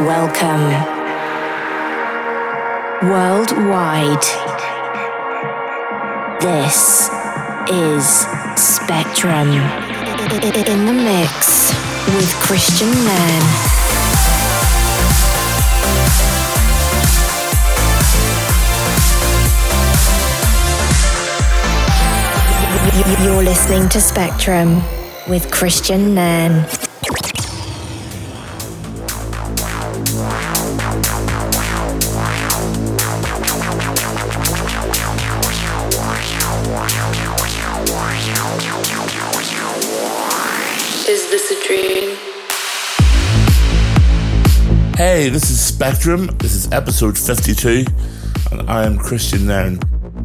welcome. Worldwide. This is Spectrum. In the mix with Kristian Nairn. You're listening to Spectrum with Kristian Nairn. Hey, this is Spectrum. This is episode 52, and I am Kristian Nairn.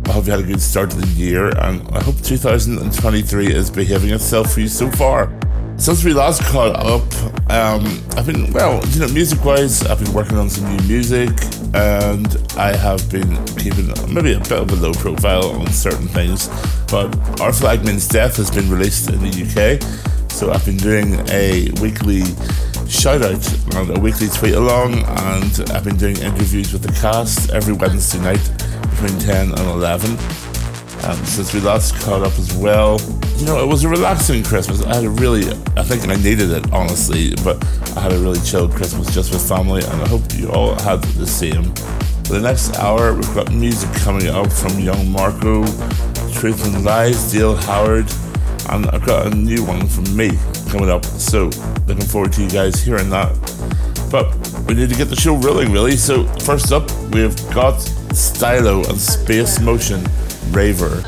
I hope you had a good start to the year, and I hope 2023 is behaving itself for you so far. Since we last caught up, um, I've been, well, you know, music wise, I've been working on some new music, and I have been keeping maybe a bit of a low profile on certain things. But Our Flag Means Death has been released in the UK, so I've been doing a weekly shout out and a weekly tweet along, and I've been doing interviews with the cast every Wednesday night between 10 and 11. Um, since we last caught up as well, you know, it was a relaxing Christmas. I had a really, I think I needed it, honestly, but I had a really chilled Christmas just with family, and I hope you all had the same. For the next hour, we've got music coming up from Young Marco, Truth and Lies, Dale Howard, and I've got a new one from me coming up. So, looking forward to you guys hearing that. But we need to get the show rolling, really. So, first up, we've got Stylo and Space Motion Raver.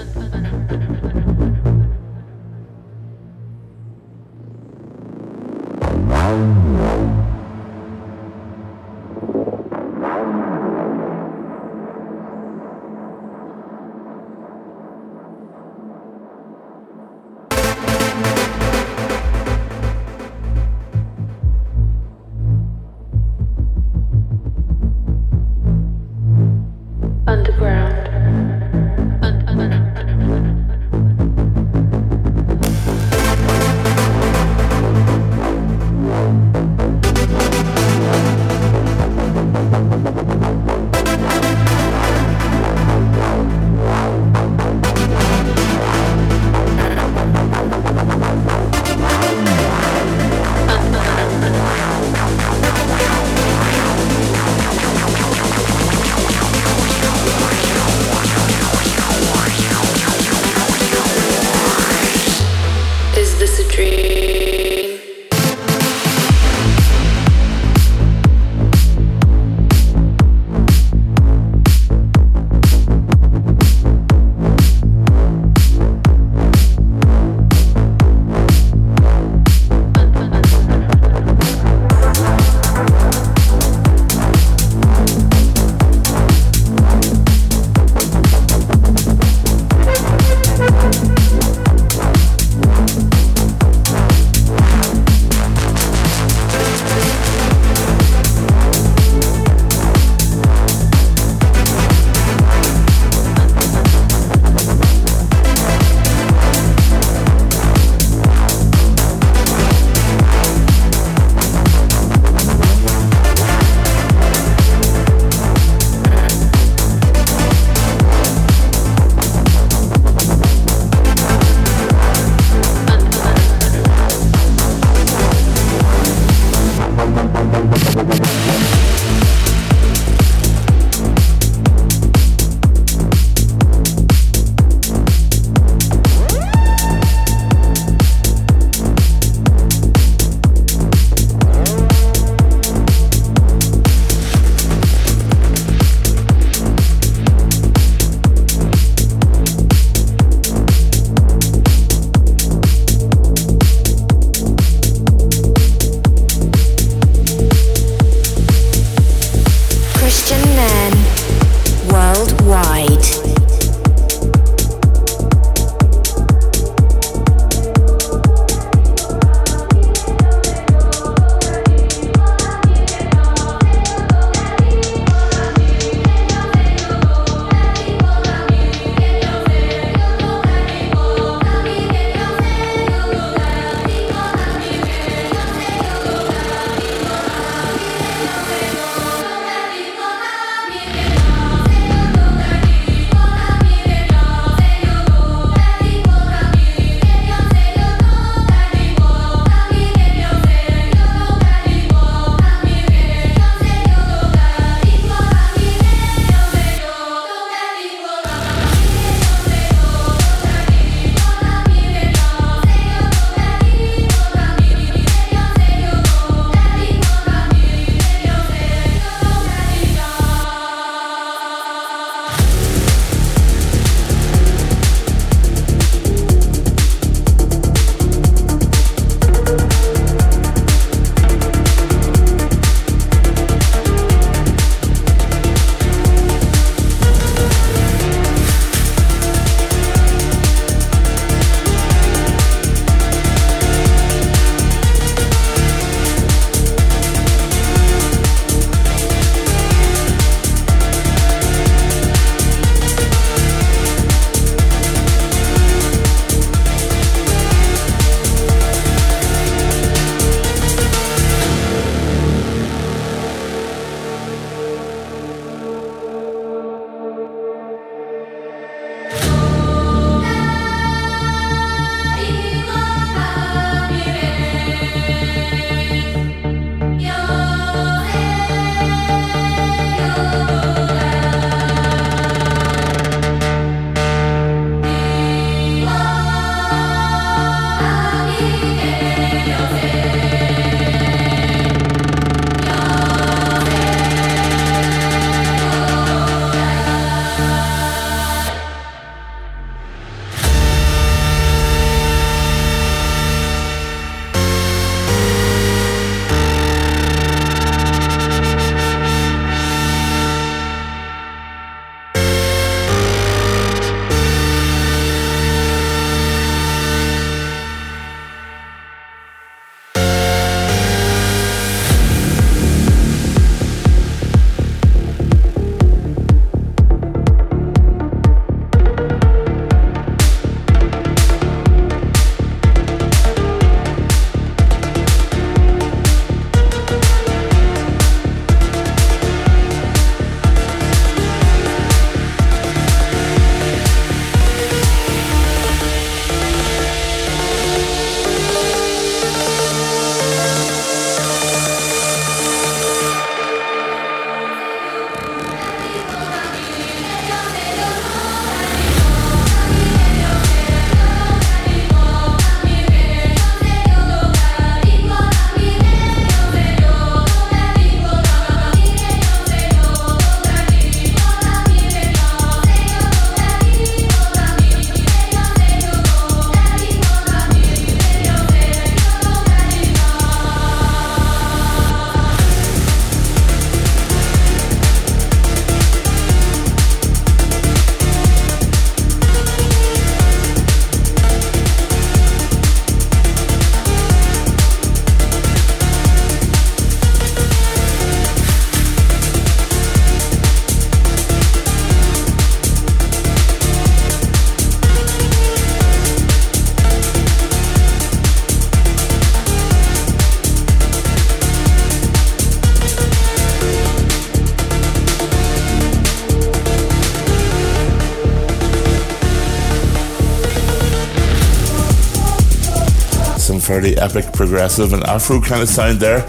Epic, progressive, and Afro kind of sound there.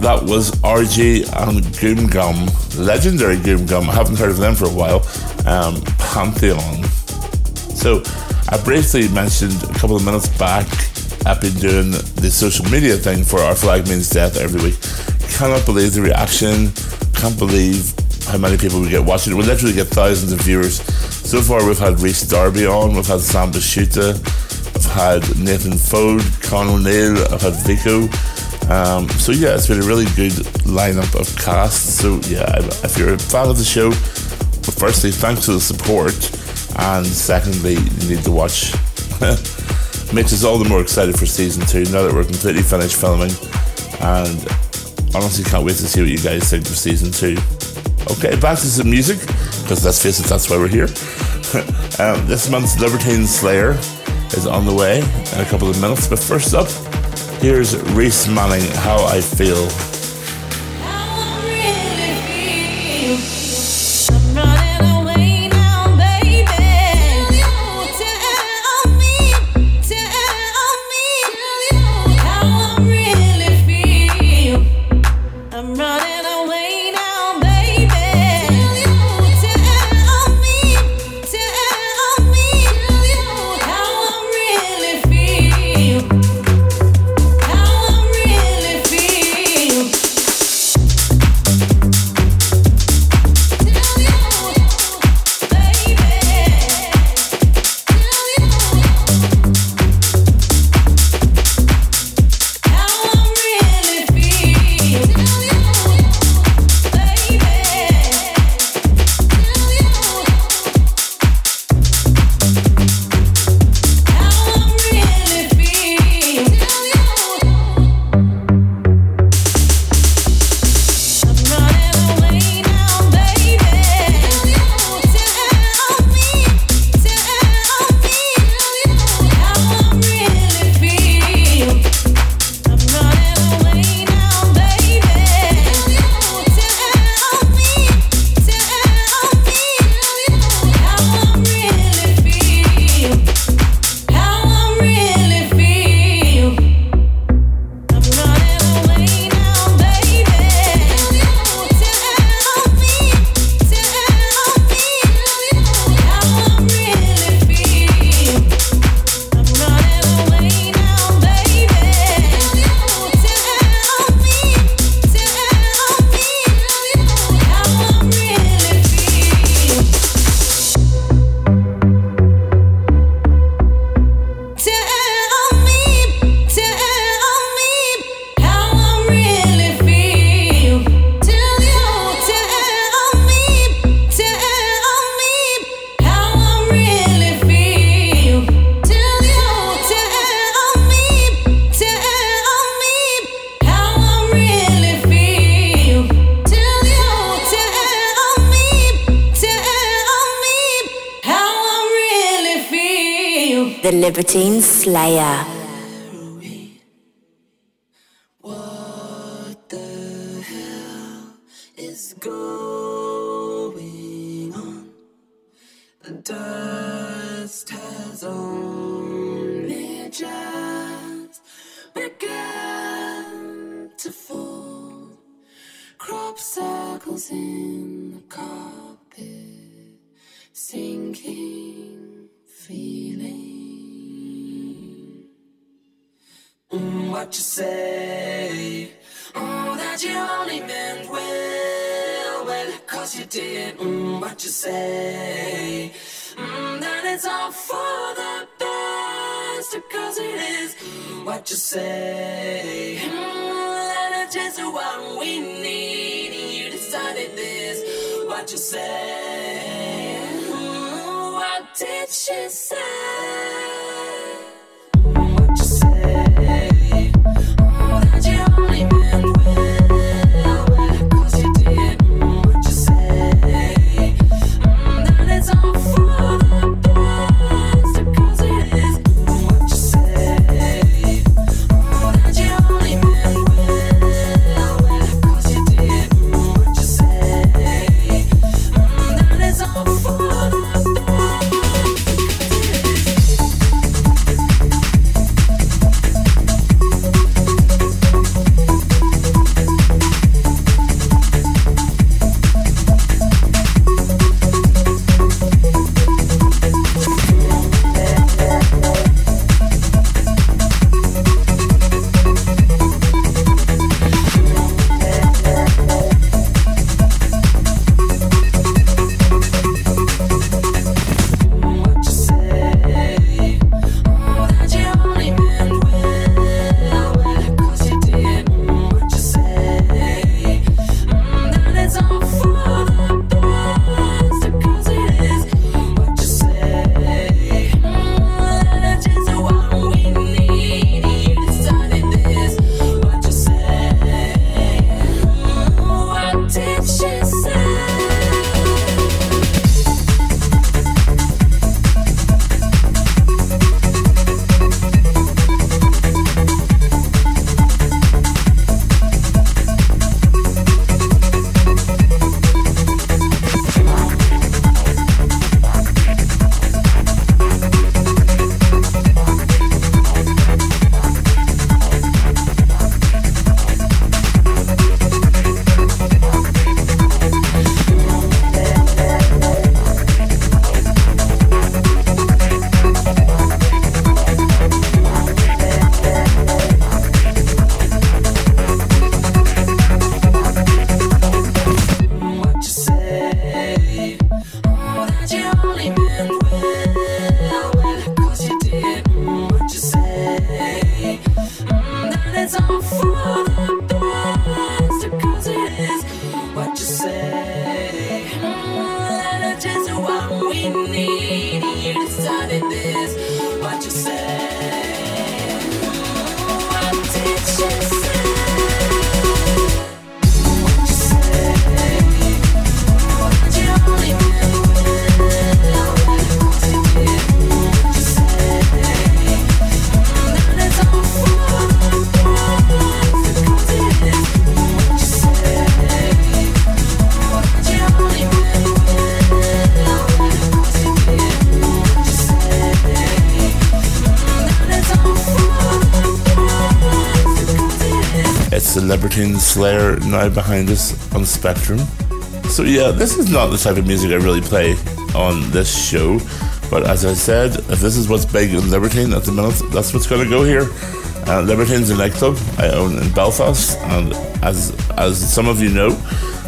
That was RG and Goom Gum, legendary Goom Gum. I haven't heard of them for a while. Um, Pantheon. So, I briefly mentioned a couple of minutes back, I've been doing the social media thing for Our Flag Means Death every week. Cannot believe the reaction. Can't believe how many people we get watching. We literally get thousands of viewers. So far, we've had Rhys Darby on, we've had Samba Schutte, I've had Nathan Foad, Con O'Neill, I've had Vico. Um, so yeah, it's been a really good lineup of casts. So yeah, if you're a fan of the show, well, firstly, thanks for the support, and secondly, you need to watch. Makes us all the more excited for season two now that we're completely finished filming, and honestly can't wait to see what you guys think for season two. Okay, back to some music, because let's face it, that's why we're here. um, this month's Libertine Slayer is on the way in a couple of minutes, but first up, here's Reese Manning, How I Feel. What you say? Oh, that you only meant well, well, cause you did. Mm, what you say? Mm, that it's all for the best, cause it is. Mm, what you say? Mm, that it's just what we need, and you decided this. What you say? Mm, what did she say? Slayer now behind us on Spectrum. So yeah, this is not the type of music I really play on this show. But as I said, if this is what's big in Libertine at the minute, that's what's going to go here. Uh, Libertine's a nightclub I own in Belfast, and as as some of you know,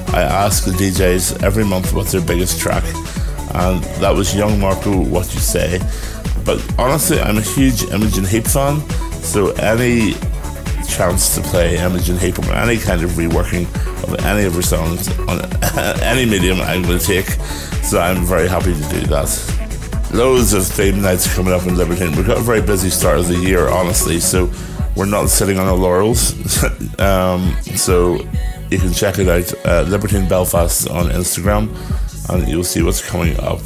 I ask the DJs every month what's their biggest track, and that was Young Marco. What you say? But honestly, I'm a huge Imogen Heap fan, so any chance to play Imogen Heap on any kind of reworking of any of her songs on any medium I'm going to take. So I'm very happy to do that. Loads of theme nights coming up in Libertine. We've got a very busy start of the year, honestly, so we're not sitting on our laurels. um, so you can check it out, uh, Libertine Belfast on Instagram, and you'll see what's coming up.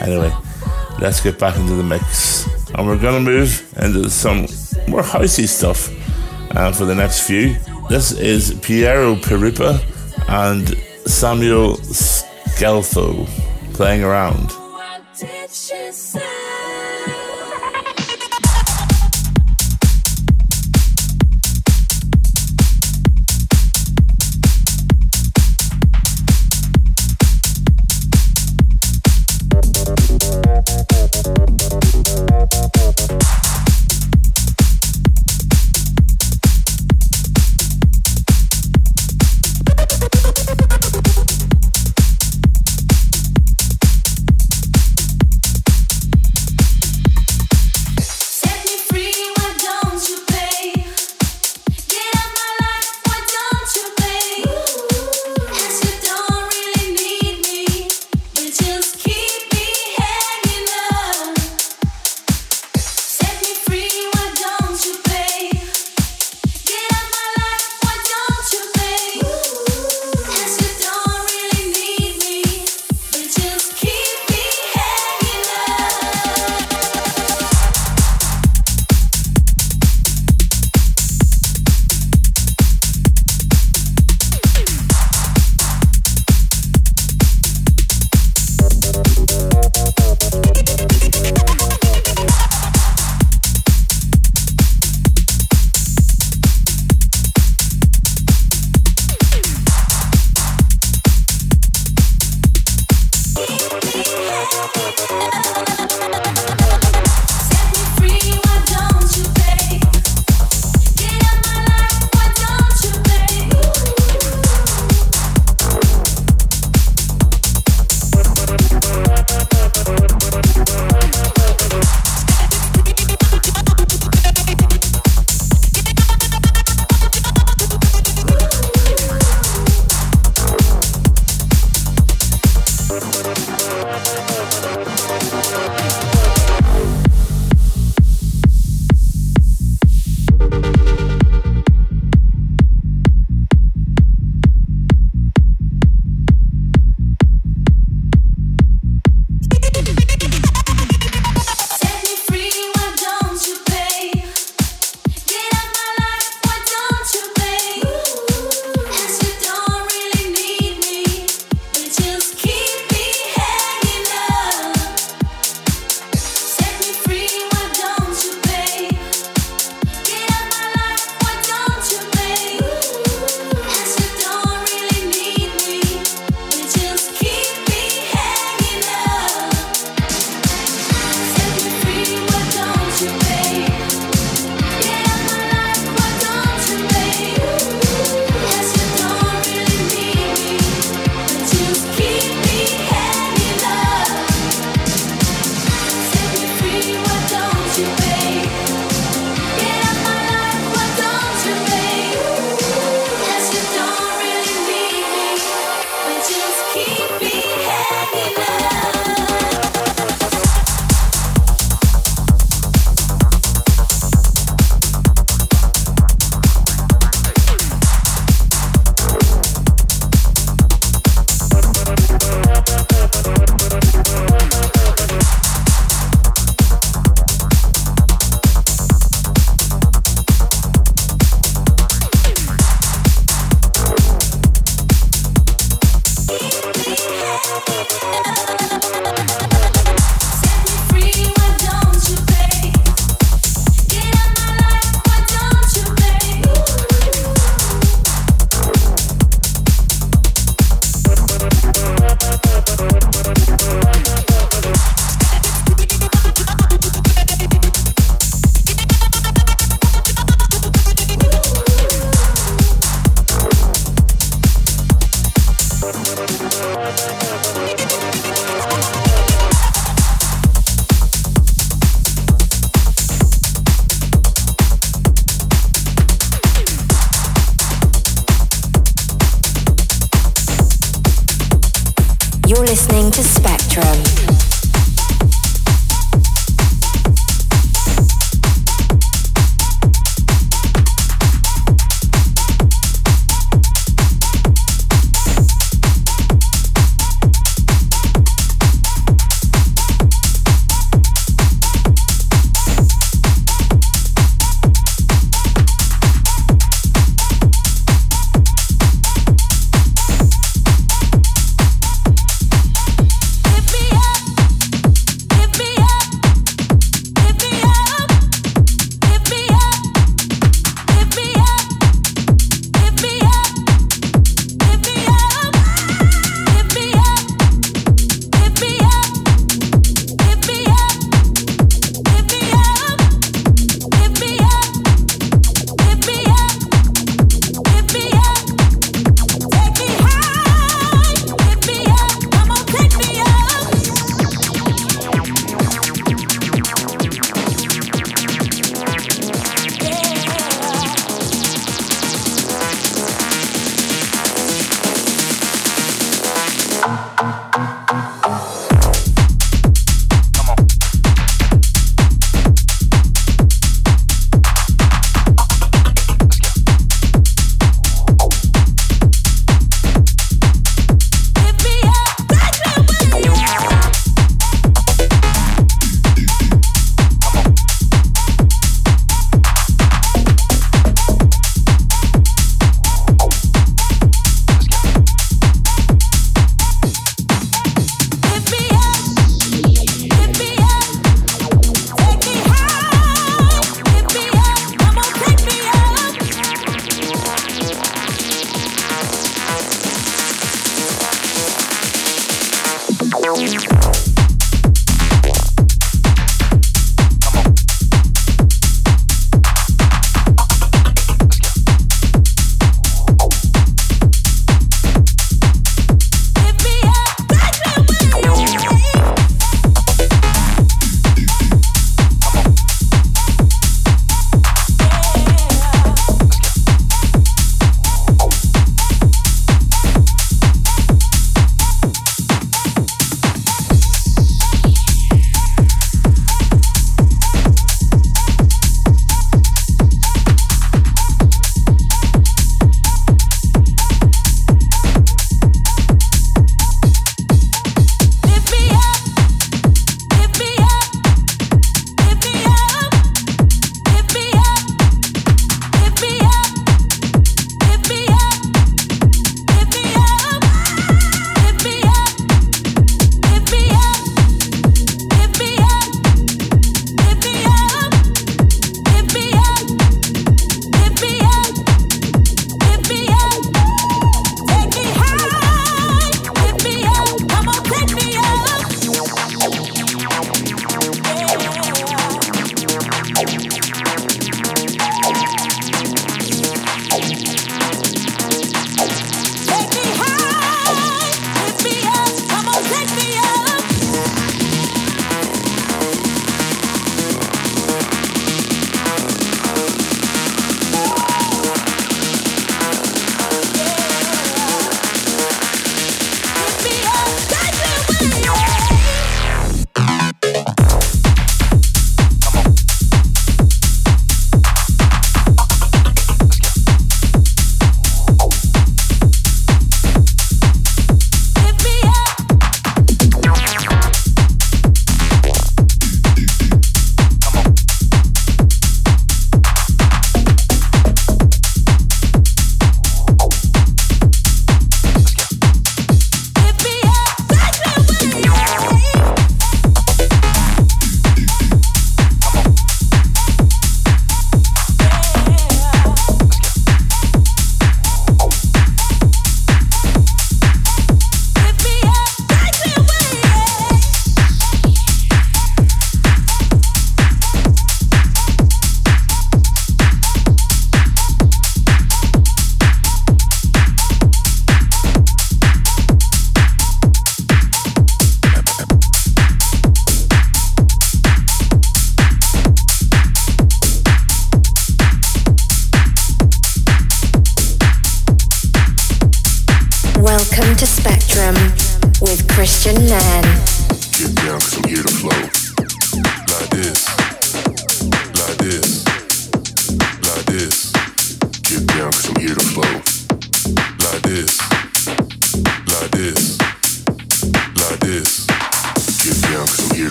Anyway, let's get back into the mix. And we're going to move into some more housey stuff uh, for the next few. This is Piero Pirupa and Samuel Scelfo playing around.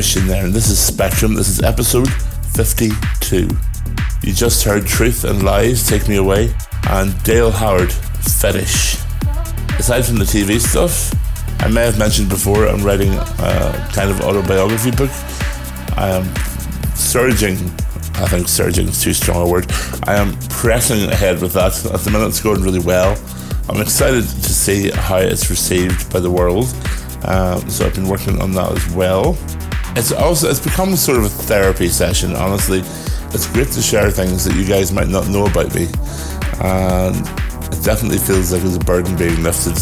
Kristian Nairn, and this is Spectrum. This is episode 52. You just heard Truth and Lies Take Me Away and Dale Howard Fetish. Aside from the TV stuff, I may have mentioned before I'm writing a kind of autobiography book. I am surging, I think surging is too strong a word. I am pressing ahead with that. At the minute, it's going really well. I'm excited to see how it's received by the world. Um, so I've been working on that as well. It's also it's become sort of a therapy session. Honestly, it's great to share things that you guys might not know about me, and it definitely feels like there's a burden being lifted.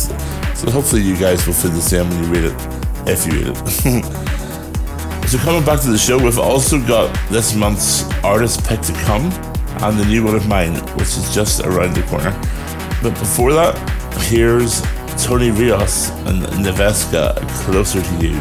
So hopefully you guys will feel the same when you read it, if you read it. so coming back to the show, we've also got this month's artist pick to come, and the new one of mine, which is just around the corner. But before that, Here's Tony Rios and Nevesca Closer to You.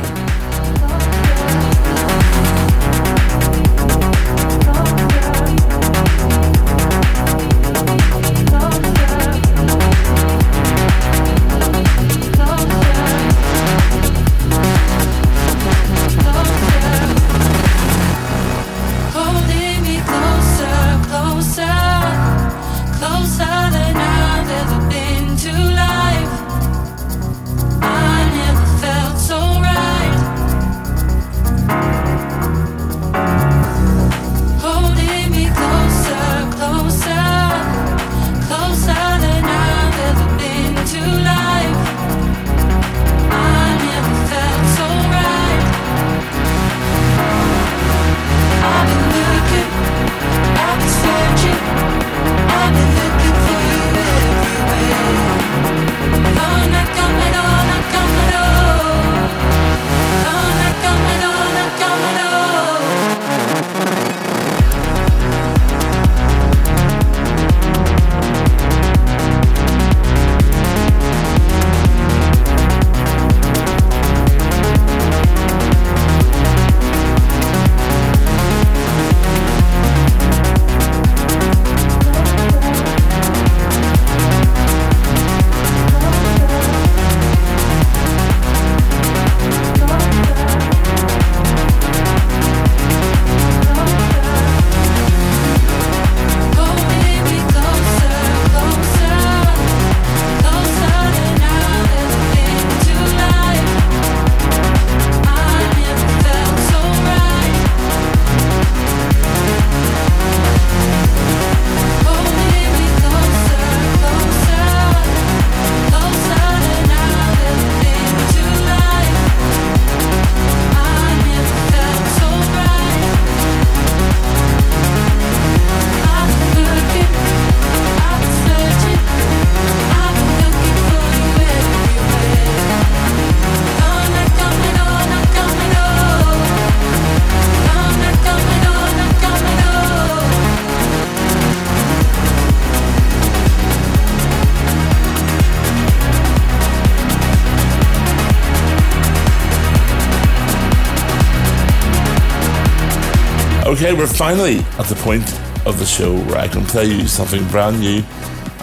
Okay, we're finally at the point of the show where I can play you something brand new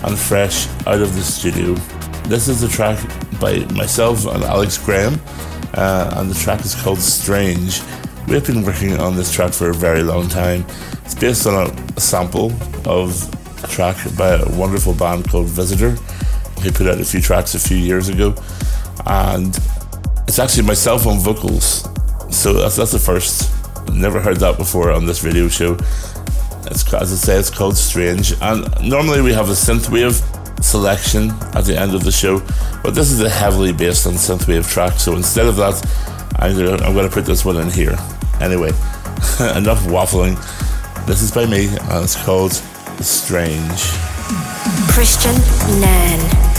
and fresh out of the studio. This is a track by myself and Alex Graham, uh, and the track is called Strange. We've been working on this track for a very long time. It's based on a, sample of a track by a wonderful band called Visitor, who put out a few tracks a few years ago, and it's actually myself on vocals. So that's, that's the first Never heard that before on this radio show. It's, as I say, it's called Strange. And normally we have a synthwave selection at the end of the show, but this is a heavily based on synthwave track. So instead of that, I'm gonna, I'm gonna put this one in here. Anyway, enough waffling. This is by me, and it's called Strange. Kristian Nairn.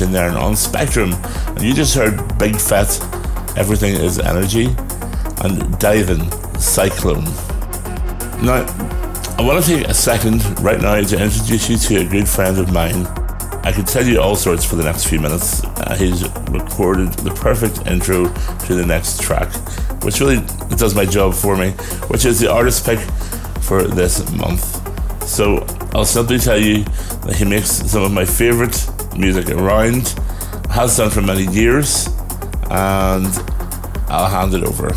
This there Nairn on Spectrum, and you just heard Big Fat, Everything is Energy, and Diving, Cyclone. Now, I want to take a second right now to introduce you to a good friend of mine. I could tell you all sorts for the next few minutes. Uh, he's recorded the perfect intro to the next track, which really does my job for me, which is the artist pick for this month. So I'll simply tell you that he makes some of my favourite music around, has done for many years, and I'll hand it over.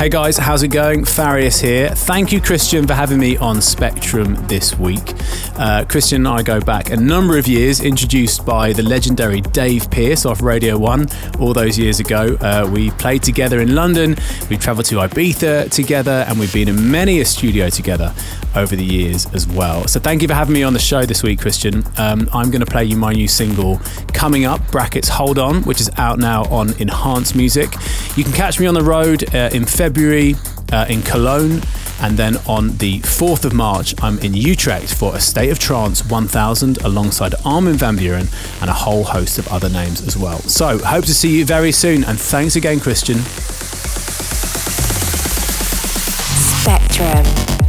Hey guys, how's it going? Farius here. Thank you, Kristian, for having me on Spectrum this week. Uh, Kristian and I go back a number of years, introduced by the legendary Dave Pearce off Radio 1 all those years ago. Uh, we played together in London, we travelled to Ibiza together, and we've been in many a studio together over the years as well. So thank you for having me on the show this week, Kristian. Um, I'm going to play you my new single, Coming Up, brackets Hold On, which is out now on Enhanced Music. You can catch me on the road uh, in February uh, in Cologne. And then on the 4th of March, I'm in Utrecht for a State of Trance 1000 alongside Armin van Buuren and a whole host of other names as well. So, hope to see you very soon. And thanks again, Kristian. Spectrum.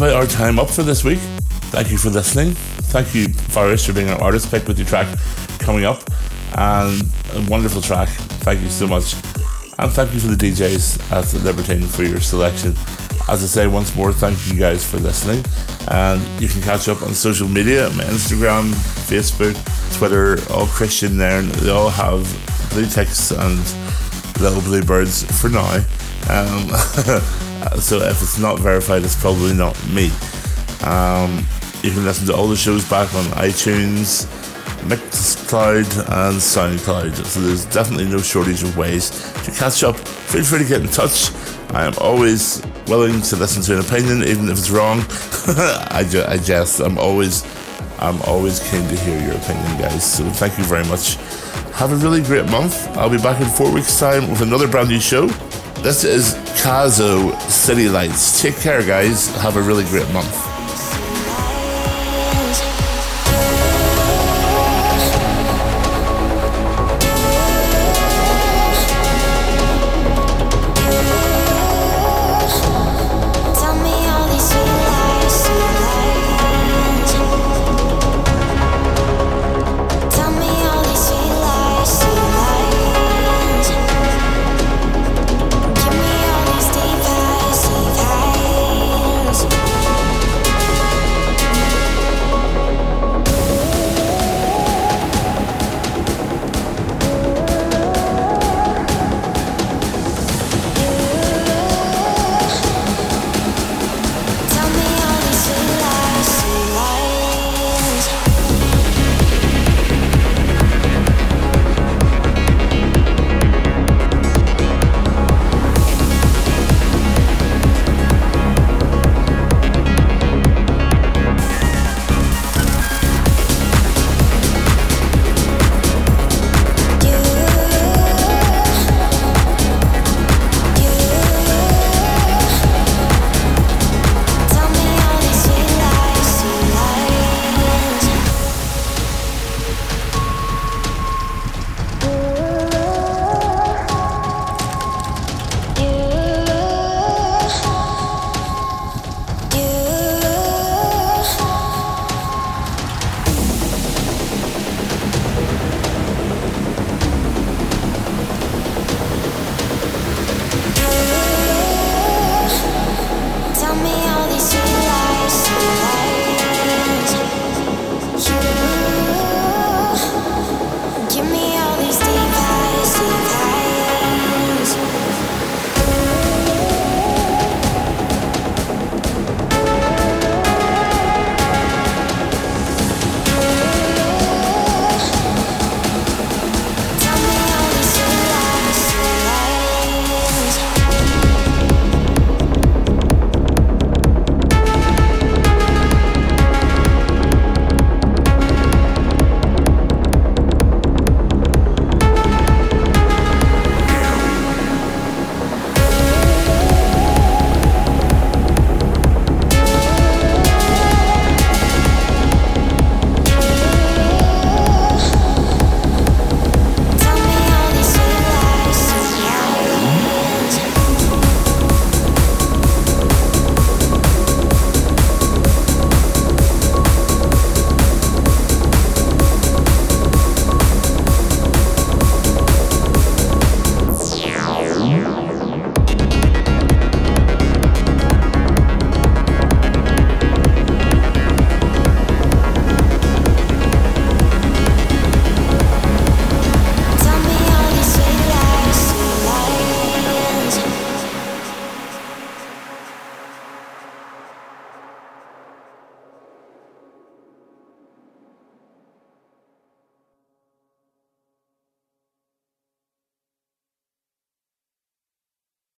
About our time up for this week. Thank you for listening. thank you, Farius, for being our artist pick with your track coming up. And a wonderful track. Thank you so much. And thank you for the DJs at Libertine for your selection. As I say once more, thank you guys for listening. And you can catch up on social media my Instagram, Facebook, Twitter, all Kristian Nairn. And they all have blue ticks and little blue birds for now. Um, so if it's not verified, it's probably not me. Um, you can listen to all the shows back on iTunes, Mixcloud, and SoundCloud. So there's definitely no shortage of ways to catch up. Feel free to get in touch. I am always willing to listen to an opinion, even if it's wrong. I, ju- I. I'm always, I'm always keen to hear your opinion, guys. So thank you very much. Have a really great month. I'll be back in four weeks' time with another brand new show. This is Kazo City Lights. Take care, guys. Have a really great month.